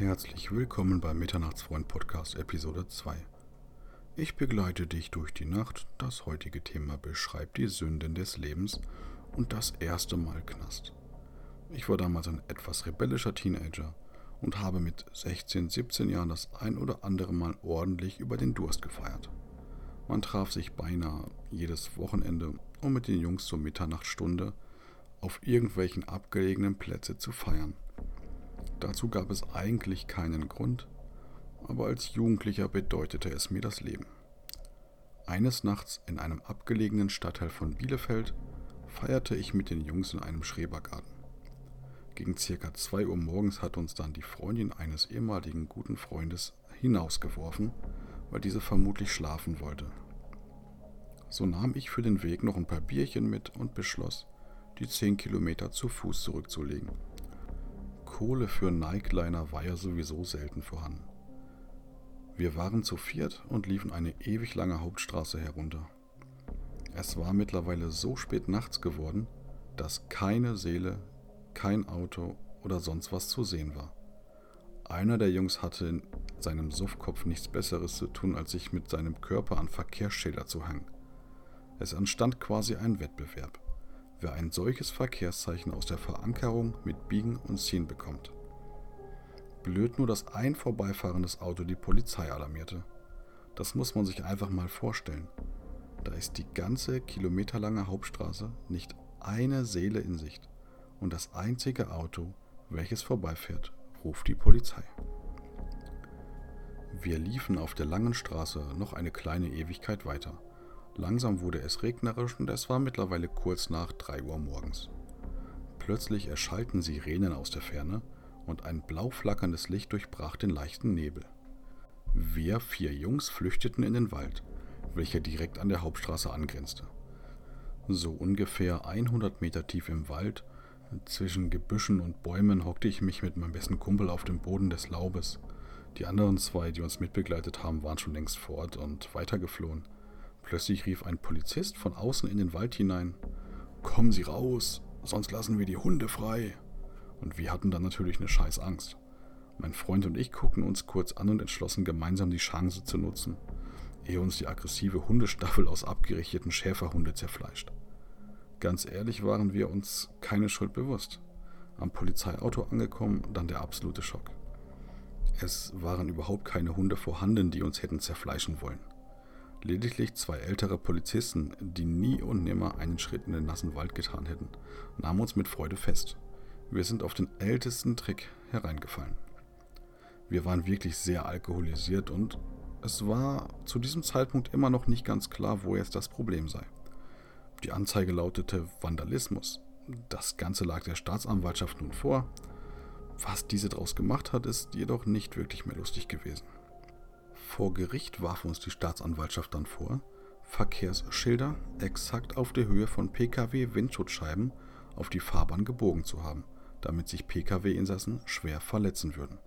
Herzlich willkommen beim Mitternachtsfreund Podcast Episode 2. Ich begleite dich durch die Nacht. Das heutige Thema beschreibt die Sünden des Lebens und das erste Mal Knast. Ich war damals ein etwas rebellischer Teenager und habe mit 16, 17 Jahren das ein oder andere Mal ordentlich über den Durst gefeiert. Man traf sich beinahe jedes Wochenende, um mit den Jungs zur Mitternachtstunde auf irgendwelchen abgelegenen Plätze zu feiern. Dazu gab es eigentlich keinen Grund, aber als Jugendlicher bedeutete es mir das Leben. Eines Nachts in einem abgelegenen Stadtteil von Bielefeld feierte ich mit den Jungs in einem Schrebergarten. Gegen circa 2 Uhr morgens hat uns dann die Freundin eines ehemaligen guten Freundes hinausgeworfen, weil diese vermutlich schlafen wollte. So nahm ich für den Weg noch ein paar Bierchen mit und beschloss, die 10 Kilometer zu Fuß zurückzulegen. Kohle für Nightliner war ja sowieso selten vorhanden. Wir waren zu viert und liefen eine ewig lange Hauptstraße herunter. Es war mittlerweile so spät nachts geworden, dass keine Seele, kein Auto oder sonst was zu sehen war. Einer der Jungs hatte in seinem Suffkopf nichts Besseres zu tun, als sich mit seinem Körper an Verkehrsschilder zu hängen. Es entstand quasi ein Wettbewerb wer ein solches Verkehrszeichen aus der Verankerung mit Biegen und Ziehen bekommt. Blöd nur, dass ein vorbeifahrendes Auto die Polizei alarmierte. Das muss man sich einfach mal vorstellen. Da ist die ganze kilometerlange Hauptstraße nicht eine Seele in Sicht und das einzige Auto, welches vorbeifährt, ruft die Polizei. Wir liefen auf der langen Straße noch eine kleine Ewigkeit weiter. Langsam wurde es regnerisch und es war mittlerweile kurz nach 3 Uhr morgens. Plötzlich erschallten Sirenen aus der Ferne und ein blau flackerndes Licht durchbrach den leichten Nebel. Wir vier Jungs flüchteten in den Wald, welcher direkt an der Hauptstraße angrenzte. So ungefähr 100 Meter tief im Wald, zwischen Gebüschen und Bäumen, hockte ich mich mit meinem besten Kumpel auf dem Boden des Laubes. Die anderen zwei, die uns mitbegleitet haben, waren schon längst fort und weitergeflohen. Plötzlich rief ein Polizist von außen in den Wald hinein. Kommen Sie raus, sonst lassen wir die Hunde frei. Und wir hatten dann natürlich eine scheiß Angst. Mein Freund und ich guckten uns kurz an und entschlossen, gemeinsam die Chance zu nutzen, ehe uns die aggressive Hundestaffel aus abgerichteten Schäferhunde zerfleischt. Ganz ehrlich waren wir uns keine Schuld bewusst. Am Polizeiauto angekommen, dann der absolute Schock. Es waren überhaupt keine Hunde vorhanden, die uns hätten zerfleischen wollen. Lediglich zwei ältere Polizisten, die nie und nimmer einen Schritt in den nassen Wald getan hätten, nahmen uns mit Freude fest. Wir sind auf den ältesten Trick hereingefallen. Wir waren wirklich sehr alkoholisiert und es war zu diesem Zeitpunkt immer noch nicht ganz klar, wo jetzt das Problem sei. Die Anzeige lautete Vandalismus. Das Ganze lag der Staatsanwaltschaft nun vor. Was diese daraus gemacht hat, ist jedoch nicht wirklich mehr lustig gewesen. Vor Gericht warf uns die Staatsanwaltschaft dann vor, Verkehrsschilder exakt auf der Höhe von Pkw-Windschutzscheiben auf die Fahrbahn gebogen zu haben, damit sich Pkw-Insassen schwer verletzen würden.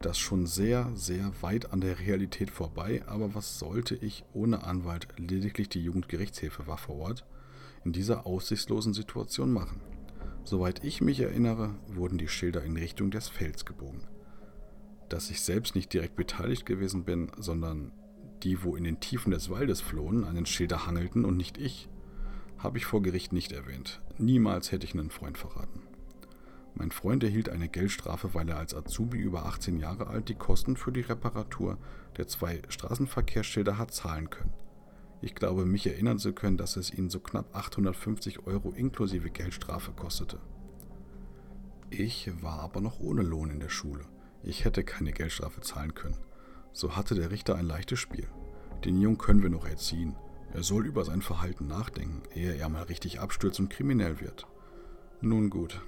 Das schon sehr, sehr weit an der Realität vorbei, aber was sollte ich ohne Anwalt, lediglich die Jugendgerichtshilfe war vor Ort, in dieser aussichtslosen Situation machen? Soweit ich mich erinnere, wurden die Schilder in Richtung des Felds gebogen dass ich selbst nicht direkt beteiligt gewesen bin, sondern die, wo in den Tiefen des Waldes flohen, an den Schilder hangelten und nicht ich, habe ich vor Gericht nicht erwähnt. Niemals hätte ich einen Freund verraten. Mein Freund erhielt eine Geldstrafe, weil er als Azubi über 18 Jahre alt die Kosten für die Reparatur der zwei Straßenverkehrsschilder hat zahlen können. Ich glaube, mich erinnern zu können, dass es ihn so knapp 850 Euro inklusive Geldstrafe kostete. Ich war aber noch ohne Lohn in der Schule. Ich hätte keine Geldstrafe zahlen können. So hatte der Richter ein leichtes Spiel. Den Jungen können wir noch erziehen. Er soll über sein Verhalten nachdenken, ehe er mal richtig abstürzt und kriminell wird. Nun gut,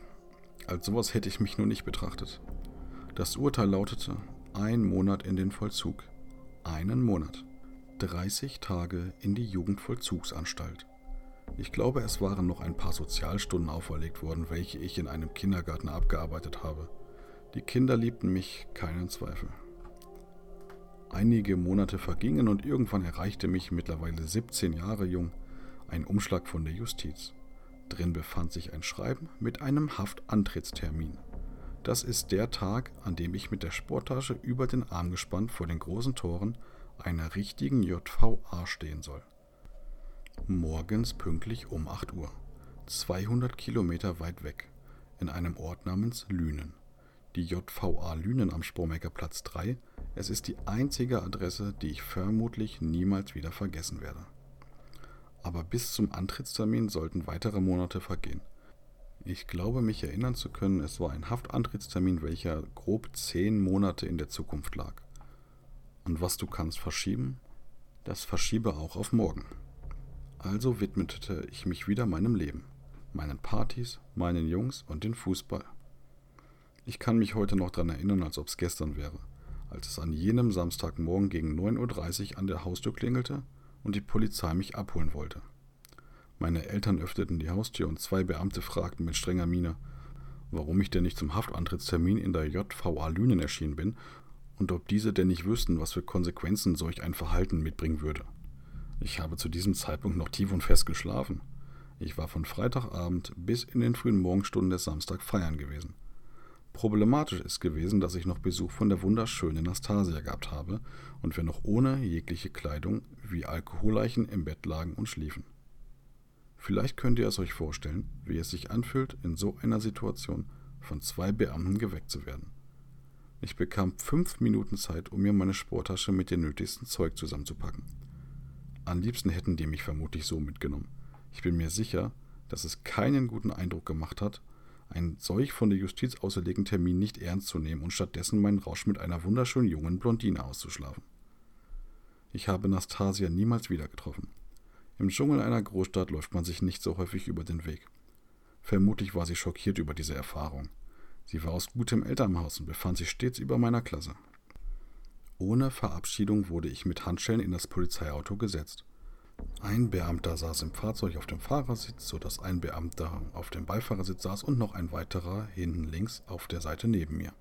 als sowas hätte ich mich nur nicht betrachtet. Das Urteil lautete ein Monat in den Vollzug. Einen Monat. 30 Tage in die Jugendvollzugsanstalt. Ich glaube, es waren noch ein paar Sozialstunden auferlegt worden, welche ich in einem Kindergarten abgearbeitet habe. Die Kinder liebten mich, keinen Zweifel. Einige Monate vergingen und irgendwann erreichte mich, mittlerweile 17 Jahre jung, ein Umschlag von der Justiz. Drin befand sich ein Schreiben mit einem Haftantrittstermin. Das ist der Tag, an dem ich mit der Sporttasche über den Arm gespannt vor den großen Toren einer richtigen JVA stehen soll. Morgens pünktlich um 8 Uhr, 200 Kilometer weit weg, in einem Ort namens Lünen. Die JVA Lünen am Spormeckerplatz 3, es ist die einzige Adresse, die ich vermutlich niemals wieder vergessen werde. Aber bis zum Antrittstermin sollten weitere Monate vergehen. Ich glaube mich erinnern zu können, es war ein Haftantrittstermin, welcher grob zehn Monate in der Zukunft lag. Und was du kannst verschieben, das verschiebe auch auf morgen. Also widmete ich mich wieder meinem Leben, meinen Partys, meinen Jungs und den Fußball. Ich kann mich heute noch daran erinnern, als ob es gestern wäre, als es an jenem Samstagmorgen gegen 9.30 Uhr an der Haustür klingelte und die Polizei mich abholen wollte. Meine Eltern öffneten die Haustür und zwei Beamte fragten mit strenger Miene, warum ich denn nicht zum Haftantrittstermin in der JVA Lünen erschienen bin und ob diese denn nicht wüssten, was für Konsequenzen solch ein Verhalten mitbringen würde. Ich habe zu diesem Zeitpunkt noch tief und fest geschlafen. Ich war von Freitagabend bis in den frühen Morgenstunden des Samstag feiern gewesen. Problematisch ist gewesen, dass ich noch Besuch von der wunderschönen Nastasia gehabt habe und wir noch ohne jegliche Kleidung wie Alkoholleichen im Bett lagen und schliefen. Vielleicht könnt ihr es euch vorstellen, wie es sich anfühlt, in so einer Situation von zwei Beamten geweckt zu werden. Ich bekam fünf Minuten Zeit, um mir meine Sporttasche mit dem nötigsten Zeug zusammenzupacken. Am liebsten hätten die mich vermutlich so mitgenommen. Ich bin mir sicher, dass es keinen guten Eindruck gemacht hat, einen solch von der Justiz auserlegten Termin nicht ernst zu nehmen und stattdessen meinen Rausch mit einer wunderschönen jungen Blondine auszuschlafen. Ich habe Nastasia niemals wieder getroffen. Im Dschungel einer Großstadt läuft man sich nicht so häufig über den Weg. Vermutlich war sie schockiert über diese Erfahrung. Sie war aus gutem Elternhaus und befand sich stets über meiner Klasse. Ohne Verabschiedung wurde ich mit Handschellen in das Polizeiauto gesetzt. Ein Beamter saß im Fahrzeug auf dem Fahrersitz, sodass ein Beamter auf dem Beifahrersitz saß und noch ein weiterer hinten links auf der Seite neben mir.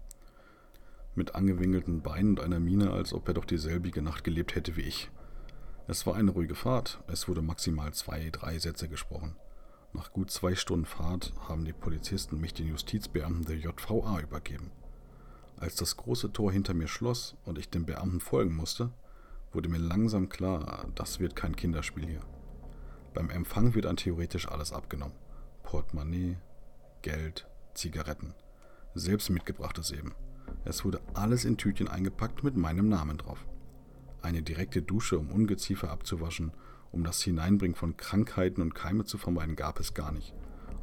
Mit angewinkelten Beinen und einer Miene, als ob er doch dieselbige Nacht gelebt hätte wie ich. Es war eine ruhige Fahrt, es wurde maximal zwei, drei Sätze gesprochen. Nach gut zwei Stunden Fahrt haben die Polizisten mich den Justizbeamten der JVA übergeben. Als das große Tor hinter mir schloss und ich dem Beamten folgen musste, wurde mir langsam klar, das wird kein Kinderspiel hier. Beim Empfang wird an theoretisch alles abgenommen. Portemonnaie, Geld, Zigaretten. Selbst mitgebrachtes eben. Es wurde alles in Tütchen eingepackt mit meinem Namen drauf eine direkte Dusche, um Ungeziefer abzuwaschen, um das Hineinbringen von Krankheiten und Keime zu vermeiden, gab es gar nicht.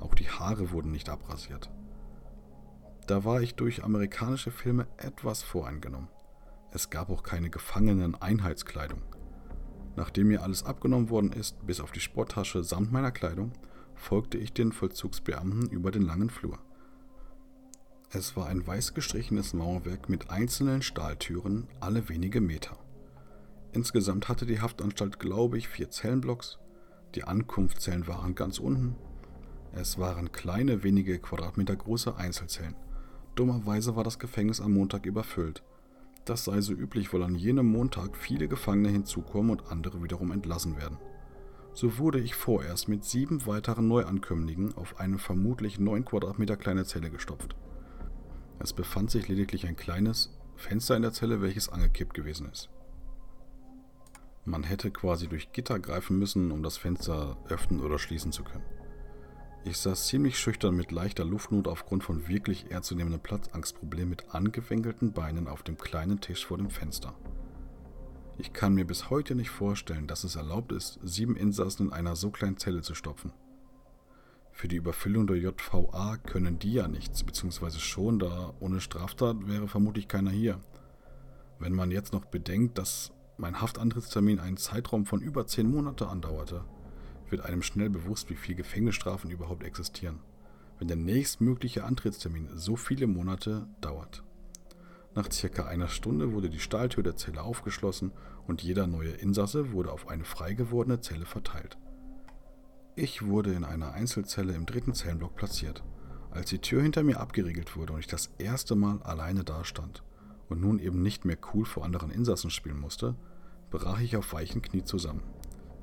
Auch die Haare wurden nicht abrasiert. Da war ich durch amerikanische Filme etwas voreingenommen. Es gab auch keine gefangenen Einheitskleidung. Nachdem mir alles abgenommen worden ist, bis auf die Sporttasche samt meiner Kleidung, folgte ich den Vollzugsbeamten über den langen Flur. Es war ein weiß gestrichenes Mauerwerk mit einzelnen Stahltüren alle wenige Meter. Insgesamt hatte die Haftanstalt, glaube ich, vier Zellenblocks. Die Ankunftszellen waren ganz unten. Es waren kleine, wenige Quadratmeter große Einzelzellen. Dummerweise war das Gefängnis am Montag überfüllt. Das sei so üblich, weil an jenem Montag viele Gefangene hinzukommen und andere wiederum entlassen werden. So wurde ich vorerst mit sieben weiteren Neuankömmlingen auf eine vermutlich neun Quadratmeter kleine Zelle gestopft. Es befand sich lediglich ein kleines Fenster in der Zelle, welches angekippt gewesen ist. Man hätte quasi durch Gitter greifen müssen, um das Fenster öffnen oder schließen zu können. Ich saß ziemlich schüchtern mit leichter Luftnot aufgrund von wirklich ernstzunehmendem Platzangstproblemen mit angewinkelten Beinen auf dem kleinen Tisch vor dem Fenster. Ich kann mir bis heute nicht vorstellen, dass es erlaubt ist, sieben Insassen in einer so kleinen Zelle zu stopfen. Für die Überfüllung der JVA können die ja nichts, beziehungsweise schon, da ohne Straftat wäre vermutlich keiner hier. Wenn man jetzt noch bedenkt, dass mein Haftantrittstermin einen Zeitraum von über zehn Monate andauerte, wird einem schnell bewusst, wie viel Gefängnisstrafen überhaupt existieren, wenn der nächstmögliche Antrittstermin so viele Monate dauert. Nach circa einer Stunde wurde die Stahltür der Zelle aufgeschlossen und jeder neue Insasse wurde auf eine frei gewordene Zelle verteilt. Ich wurde in einer Einzelzelle im dritten Zellenblock platziert. Als die Tür hinter mir abgeriegelt wurde und ich das erste Mal alleine dastand, und nun eben nicht mehr cool vor anderen Insassen spielen musste, brach ich auf weichen Knie zusammen.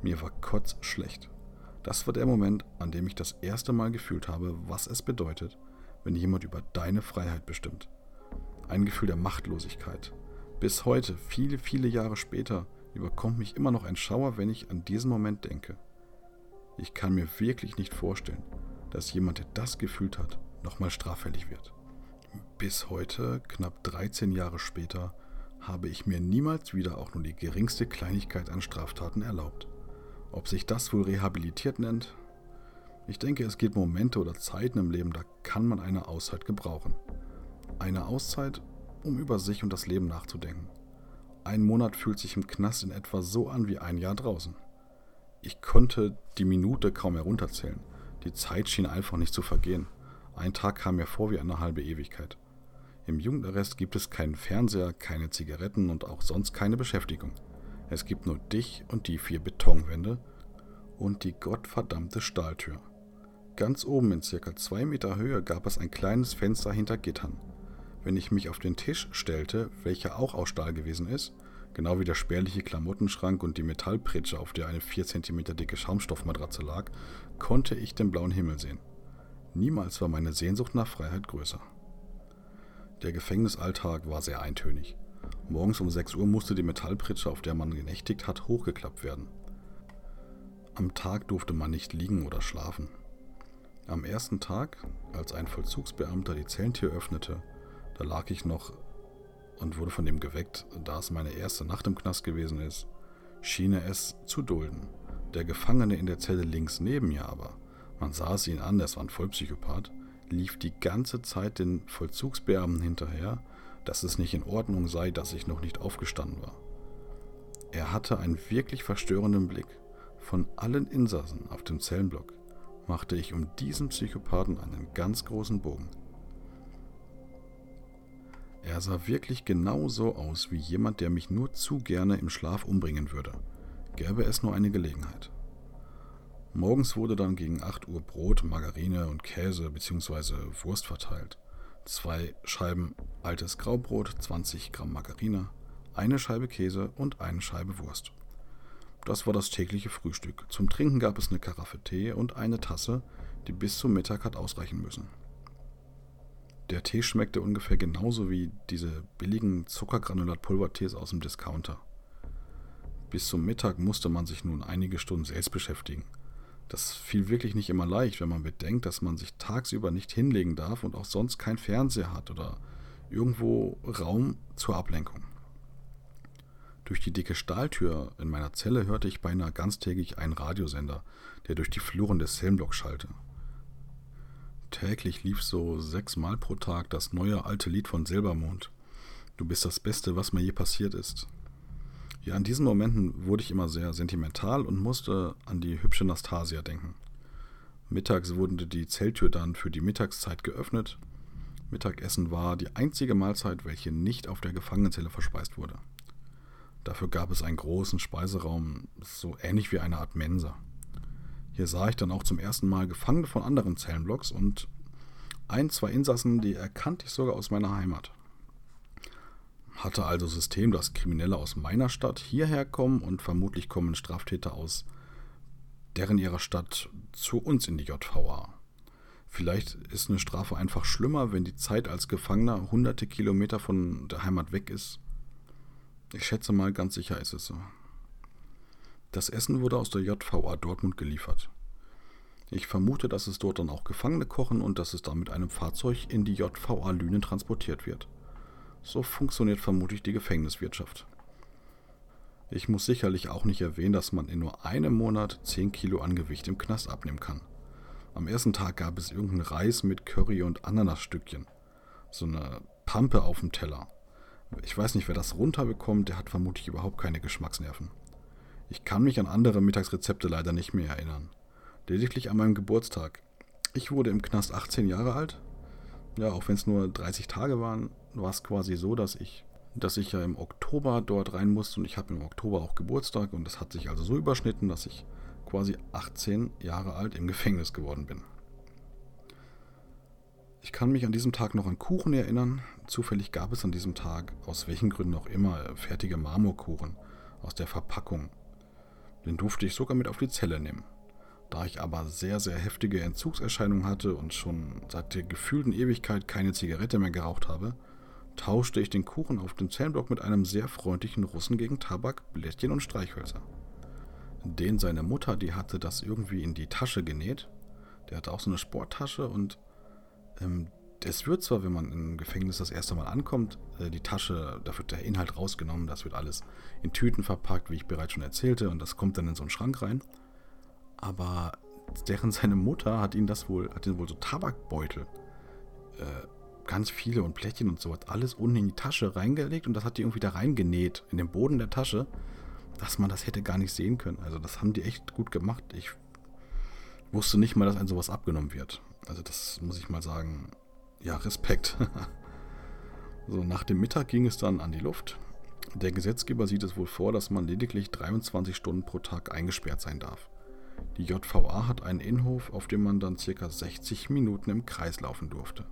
Mir war kotzschlecht. Das war der Moment, an dem ich das erste Mal gefühlt habe, was es bedeutet, wenn jemand über deine Freiheit bestimmt. Ein Gefühl der Machtlosigkeit. Bis heute, viele, viele Jahre später, überkommt mich immer noch ein Schauer, wenn ich an diesen Moment denke. Ich kann mir wirklich nicht vorstellen, dass jemand, der das gefühlt hat, nochmal straffällig wird. Bis heute, knapp 13 Jahre später, habe ich mir niemals wieder auch nur die geringste Kleinigkeit an Straftaten erlaubt. Ob sich das wohl rehabilitiert nennt? Ich denke, es gibt Momente oder Zeiten im Leben, da kann man eine Auszeit gebrauchen. Eine Auszeit, um über sich und das Leben nachzudenken. Ein Monat fühlt sich im Knast in etwa so an wie ein Jahr draußen. Ich konnte die Minute kaum herunterzählen. Die Zeit schien einfach nicht zu vergehen. Ein Tag kam mir vor wie eine halbe Ewigkeit. Im Jugendarrest gibt es keinen Fernseher, keine Zigaretten und auch sonst keine Beschäftigung. Es gibt nur dich und die vier Betonwände und die gottverdammte Stahltür. Ganz oben in circa zwei Meter Höhe gab es ein kleines Fenster hinter Gittern. Wenn ich mich auf den Tisch stellte, welcher auch aus Stahl gewesen ist, genau wie der spärliche Klamottenschrank und die Metallpritsche, auf der eine 4 cm dicke Schaumstoffmatratze lag, konnte ich den blauen Himmel sehen. Niemals war meine Sehnsucht nach Freiheit größer. Der Gefängnisalltag war sehr eintönig. Morgens um 6 Uhr musste die Metallpritsche, auf der man genächtigt hat, hochgeklappt werden. Am Tag durfte man nicht liegen oder schlafen. Am ersten Tag, als ein Vollzugsbeamter die Zellentür öffnete, da lag ich noch und wurde von dem geweckt, da es meine erste Nacht im Knast gewesen ist, schien er es zu dulden. Der Gefangene in der Zelle links neben mir aber, man sah es ihn an, es war ein Vollpsychopath, lief die ganze Zeit den Vollzugsbeamten hinterher, dass es nicht in Ordnung sei, dass ich noch nicht aufgestanden war. Er hatte einen wirklich verstörenden Blick. Von allen Insassen auf dem Zellenblock machte ich um diesen Psychopathen einen ganz großen Bogen. Er sah wirklich genau so aus wie jemand, der mich nur zu gerne im Schlaf umbringen würde. Gäbe es nur eine Gelegenheit. Morgens wurde dann gegen 8 Uhr Brot, Margarine und Käse bzw. Wurst verteilt. Zwei Scheiben altes Graubrot, 20 Gramm Margarine, eine Scheibe Käse und eine Scheibe Wurst. Das war das tägliche Frühstück. Zum Trinken gab es eine Karaffe Tee und eine Tasse, die bis zum Mittag hat ausreichen müssen. Der Tee schmeckte ungefähr genauso wie diese billigen Zuckergranulat-Pulvertees aus dem Discounter. Bis zum Mittag musste man sich nun einige Stunden selbst beschäftigen. Das fiel wirklich nicht immer leicht, wenn man bedenkt, dass man sich tagsüber nicht hinlegen darf und auch sonst kein Fernseher hat oder irgendwo Raum zur Ablenkung. Durch die dicke Stahltür in meiner Zelle hörte ich beinahe ganztägig einen Radiosender, der durch die Fluren des Helmblocks schallte. Täglich lief so sechsmal pro Tag das neue alte Lied von Silbermond. Du bist das Beste, was mir je passiert ist. Ja, in diesen Momenten wurde ich immer sehr sentimental und musste an die hübsche Nastasia denken. Mittags wurde die Zelttür dann für die Mittagszeit geöffnet. Mittagessen war die einzige Mahlzeit, welche nicht auf der Gefangenenzelle verspeist wurde. Dafür gab es einen großen Speiseraum, so ähnlich wie eine Art Mensa. Hier sah ich dann auch zum ersten Mal Gefangene von anderen Zellenblocks und ein, zwei Insassen, die erkannte ich sogar aus meiner Heimat. Hatte also System, dass Kriminelle aus meiner Stadt hierher kommen und vermutlich kommen Straftäter aus deren ihrer Stadt zu uns in die JVA. Vielleicht ist eine Strafe einfach schlimmer, wenn die Zeit als Gefangener hunderte Kilometer von der Heimat weg ist. Ich schätze mal, ganz sicher ist es so. Das Essen wurde aus der JVA Dortmund geliefert. Ich vermute, dass es dort dann auch Gefangene kochen und dass es dann mit einem Fahrzeug in die JVA Lünen transportiert wird. So funktioniert vermutlich die Gefängniswirtschaft. Ich muss sicherlich auch nicht erwähnen, dass man in nur einem Monat 10 Kilo an Gewicht im Knast abnehmen kann. Am ersten Tag gab es irgendeinen Reis mit Curry und Ananasstückchen. So eine Pampe auf dem Teller. Ich weiß nicht, wer das runterbekommt, der hat vermutlich überhaupt keine Geschmacksnerven. Ich kann mich an andere Mittagsrezepte leider nicht mehr erinnern. Lediglich an meinem Geburtstag. Ich wurde im Knast 18 Jahre alt. Ja, auch wenn es nur 30 Tage waren, war es quasi so, dass ich, dass ich ja im Oktober dort rein musste und ich habe im Oktober auch Geburtstag und das hat sich also so überschnitten, dass ich quasi 18 Jahre alt im Gefängnis geworden bin. Ich kann mich an diesem Tag noch an Kuchen erinnern. Zufällig gab es an diesem Tag, aus welchen Gründen auch immer, fertige Marmorkuchen aus der Verpackung den durfte ich sogar mit auf die Zelle nehmen. Da ich aber sehr, sehr heftige Entzugserscheinungen hatte und schon seit der gefühlten Ewigkeit keine Zigarette mehr geraucht habe, tauschte ich den Kuchen auf dem Zellenblock mit einem sehr freundlichen Russen gegen Tabak, Blättchen und Streichhölzer. Den seine Mutter, die hatte das irgendwie in die Tasche genäht. Der hatte auch so eine Sporttasche und ähm, es wird zwar, wenn man im Gefängnis das erste Mal ankommt, äh, die Tasche, da wird der Inhalt rausgenommen, das wird alles in Tüten verpackt, wie ich bereits schon erzählte, und das kommt dann in so einen Schrank rein. Aber deren seine Mutter hat ihn das wohl, hat ihn wohl so Tabakbeutel, äh, ganz viele und Plättchen und so, hat alles unten in die Tasche reingelegt und das hat die irgendwie da reingenäht, in den Boden der Tasche, dass man das hätte gar nicht sehen können. Also das haben die echt gut gemacht. Ich wusste nicht mal, dass ein sowas abgenommen wird. Also das muss ich mal sagen, ja, Respekt. so, nach dem Mittag ging es dann an die Luft. Der Gesetzgeber sieht es wohl vor, dass man lediglich 23 Stunden pro Tag eingesperrt sein darf. Die JVA hat einen Innenhof, auf dem man dann ca. 60 Minuten im Kreis laufen durfte.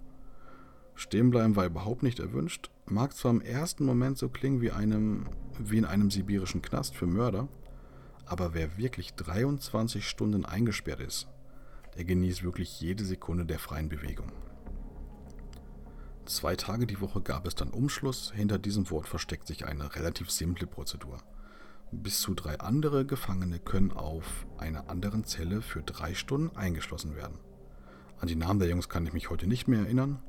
Stehenbleiben war überhaupt nicht erwünscht, mag zwar im ersten Moment so klingen wie, einem, wie in einem sibirischen Knast für Mörder, aber wer wirklich 23 Stunden eingesperrt ist, der genießt wirklich jede Sekunde der freien Bewegung. Zwei Tage die Woche gab es dann Umschluss. Hinter diesem Wort versteckt sich eine relativ simple Prozedur. Bis zu drei andere Gefangene können auf einer anderen Zelle für drei Stunden eingeschlossen werden. An die Namen der Jungs kann ich mich heute nicht mehr erinnern,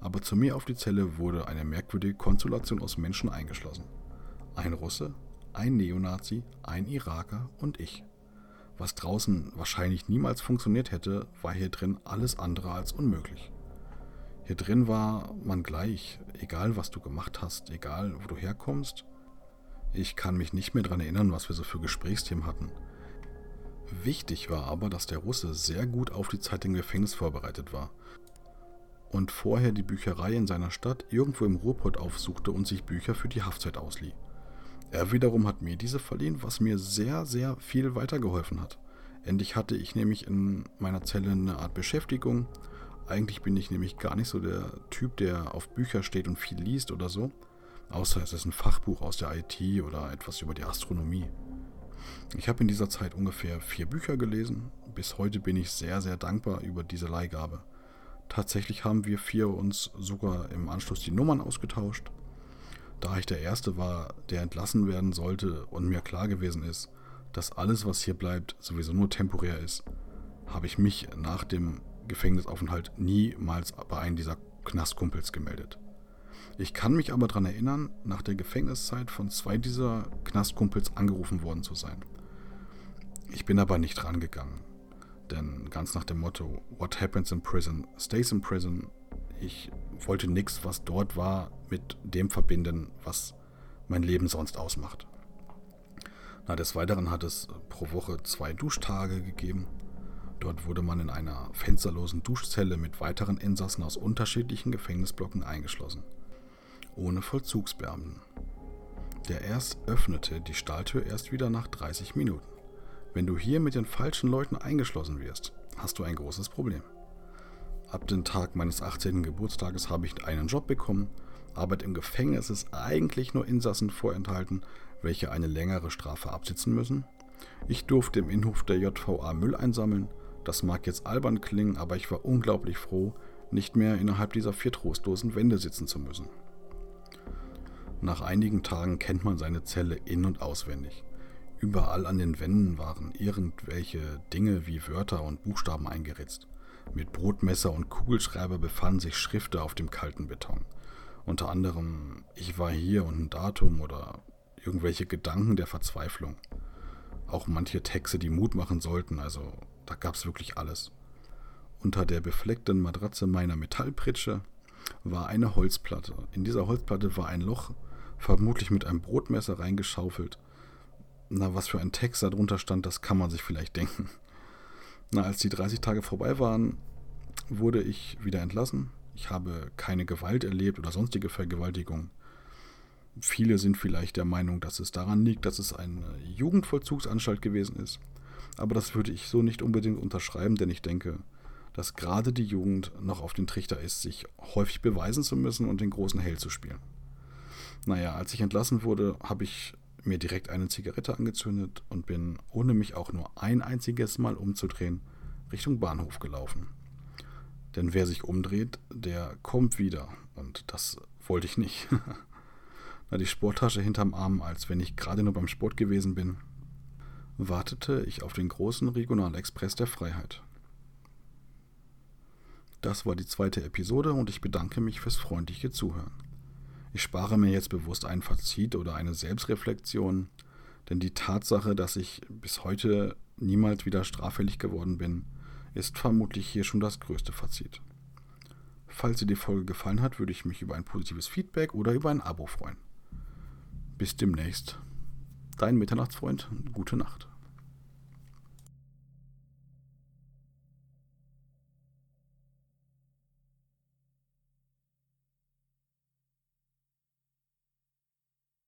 aber zu mir auf die Zelle wurde eine merkwürdige Konstellation aus Menschen eingeschlossen. Ein Russe, ein Neonazi, ein Iraker und ich. Was draußen wahrscheinlich niemals funktioniert hätte, war hier drin alles andere als unmöglich. Hier drin war man gleich, egal was du gemacht hast, egal wo du herkommst. Ich kann mich nicht mehr daran erinnern, was wir so für Gesprächsthemen hatten. Wichtig war aber, dass der Russe sehr gut auf die Zeit im Gefängnis vorbereitet war und vorher die Bücherei in seiner Stadt irgendwo im Ruhrpott aufsuchte und sich Bücher für die Haftzeit auslieh. Er wiederum hat mir diese verliehen, was mir sehr, sehr viel weitergeholfen hat. Endlich hatte ich nämlich in meiner Zelle eine Art Beschäftigung, eigentlich bin ich nämlich gar nicht so der Typ, der auf Bücher steht und viel liest oder so. Außer es ist ein Fachbuch aus der IT oder etwas über die Astronomie. Ich habe in dieser Zeit ungefähr vier Bücher gelesen. Bis heute bin ich sehr, sehr dankbar über diese Leihgabe. Tatsächlich haben wir vier uns sogar im Anschluss die Nummern ausgetauscht. Da ich der Erste war, der entlassen werden sollte und mir klar gewesen ist, dass alles, was hier bleibt, sowieso nur temporär ist, habe ich mich nach dem Gefängnisaufenthalt niemals bei einem dieser Knastkumpels gemeldet. Ich kann mich aber daran erinnern, nach der Gefängniszeit von zwei dieser Knastkumpels angerufen worden zu sein. Ich bin aber nicht rangegangen, denn ganz nach dem Motto What happens in prison stays in prison, ich wollte nichts, was dort war, mit dem verbinden, was mein Leben sonst ausmacht. Na, des Weiteren hat es pro Woche zwei Duschtage gegeben Dort wurde man in einer fensterlosen Duschzelle mit weiteren Insassen aus unterschiedlichen Gefängnisblocken eingeschlossen. Ohne Vollzugsbeamten. Der erst öffnete die Stahltür erst wieder nach 30 Minuten. Wenn du hier mit den falschen Leuten eingeschlossen wirst, hast du ein großes Problem. Ab dem Tag meines 18. Geburtstages habe ich einen Job bekommen. Arbeit im Gefängnis ist eigentlich nur Insassen vorenthalten, welche eine längere Strafe absitzen müssen. Ich durfte im Innenhof der JVA Müll einsammeln, das mag jetzt albern klingen, aber ich war unglaublich froh, nicht mehr innerhalb dieser vier trostlosen Wände sitzen zu müssen. Nach einigen Tagen kennt man seine Zelle in und auswendig. Überall an den Wänden waren irgendwelche Dinge wie Wörter und Buchstaben eingeritzt. Mit Brotmesser und Kugelschreiber befanden sich Schriften auf dem kalten Beton. Unter anderem Ich war hier und ein Datum oder irgendwelche Gedanken der Verzweiflung. Auch manche Texte, die Mut machen sollten, also da gab es wirklich alles. Unter der befleckten Matratze meiner Metallpritsche war eine Holzplatte. In dieser Holzplatte war ein Loch, vermutlich mit einem Brotmesser reingeschaufelt. Na, was für ein Text da drunter stand, das kann man sich vielleicht denken. Na, als die 30 Tage vorbei waren, wurde ich wieder entlassen. Ich habe keine Gewalt erlebt oder sonstige Vergewaltigung. Viele sind vielleicht der Meinung, dass es daran liegt, dass es eine Jugendvollzugsanstalt gewesen ist. Aber das würde ich so nicht unbedingt unterschreiben, denn ich denke, dass gerade die Jugend noch auf den Trichter ist, sich häufig beweisen zu müssen und den großen Held zu spielen. Naja, als ich entlassen wurde, habe ich mir direkt eine Zigarette angezündet und bin, ohne mich auch nur ein einziges Mal umzudrehen, Richtung Bahnhof gelaufen. Denn wer sich umdreht, der kommt wieder. Und das wollte ich nicht. Na, die Sporttasche hinterm Arm, als wenn ich gerade nur beim Sport gewesen bin, wartete ich auf den großen Regionalexpress der Freiheit. Das war die zweite Episode und ich bedanke mich fürs freundliche Zuhören. Ich spare mir jetzt bewusst ein Fazit oder eine Selbstreflexion, denn die Tatsache, dass ich bis heute niemals wieder straffällig geworden bin, ist vermutlich hier schon das größte Fazit. Falls dir die Folge gefallen hat, würde ich mich über ein positives Feedback oder über ein Abo freuen. Bis demnächst. Dein Mitternachtsfreund, gute Nacht.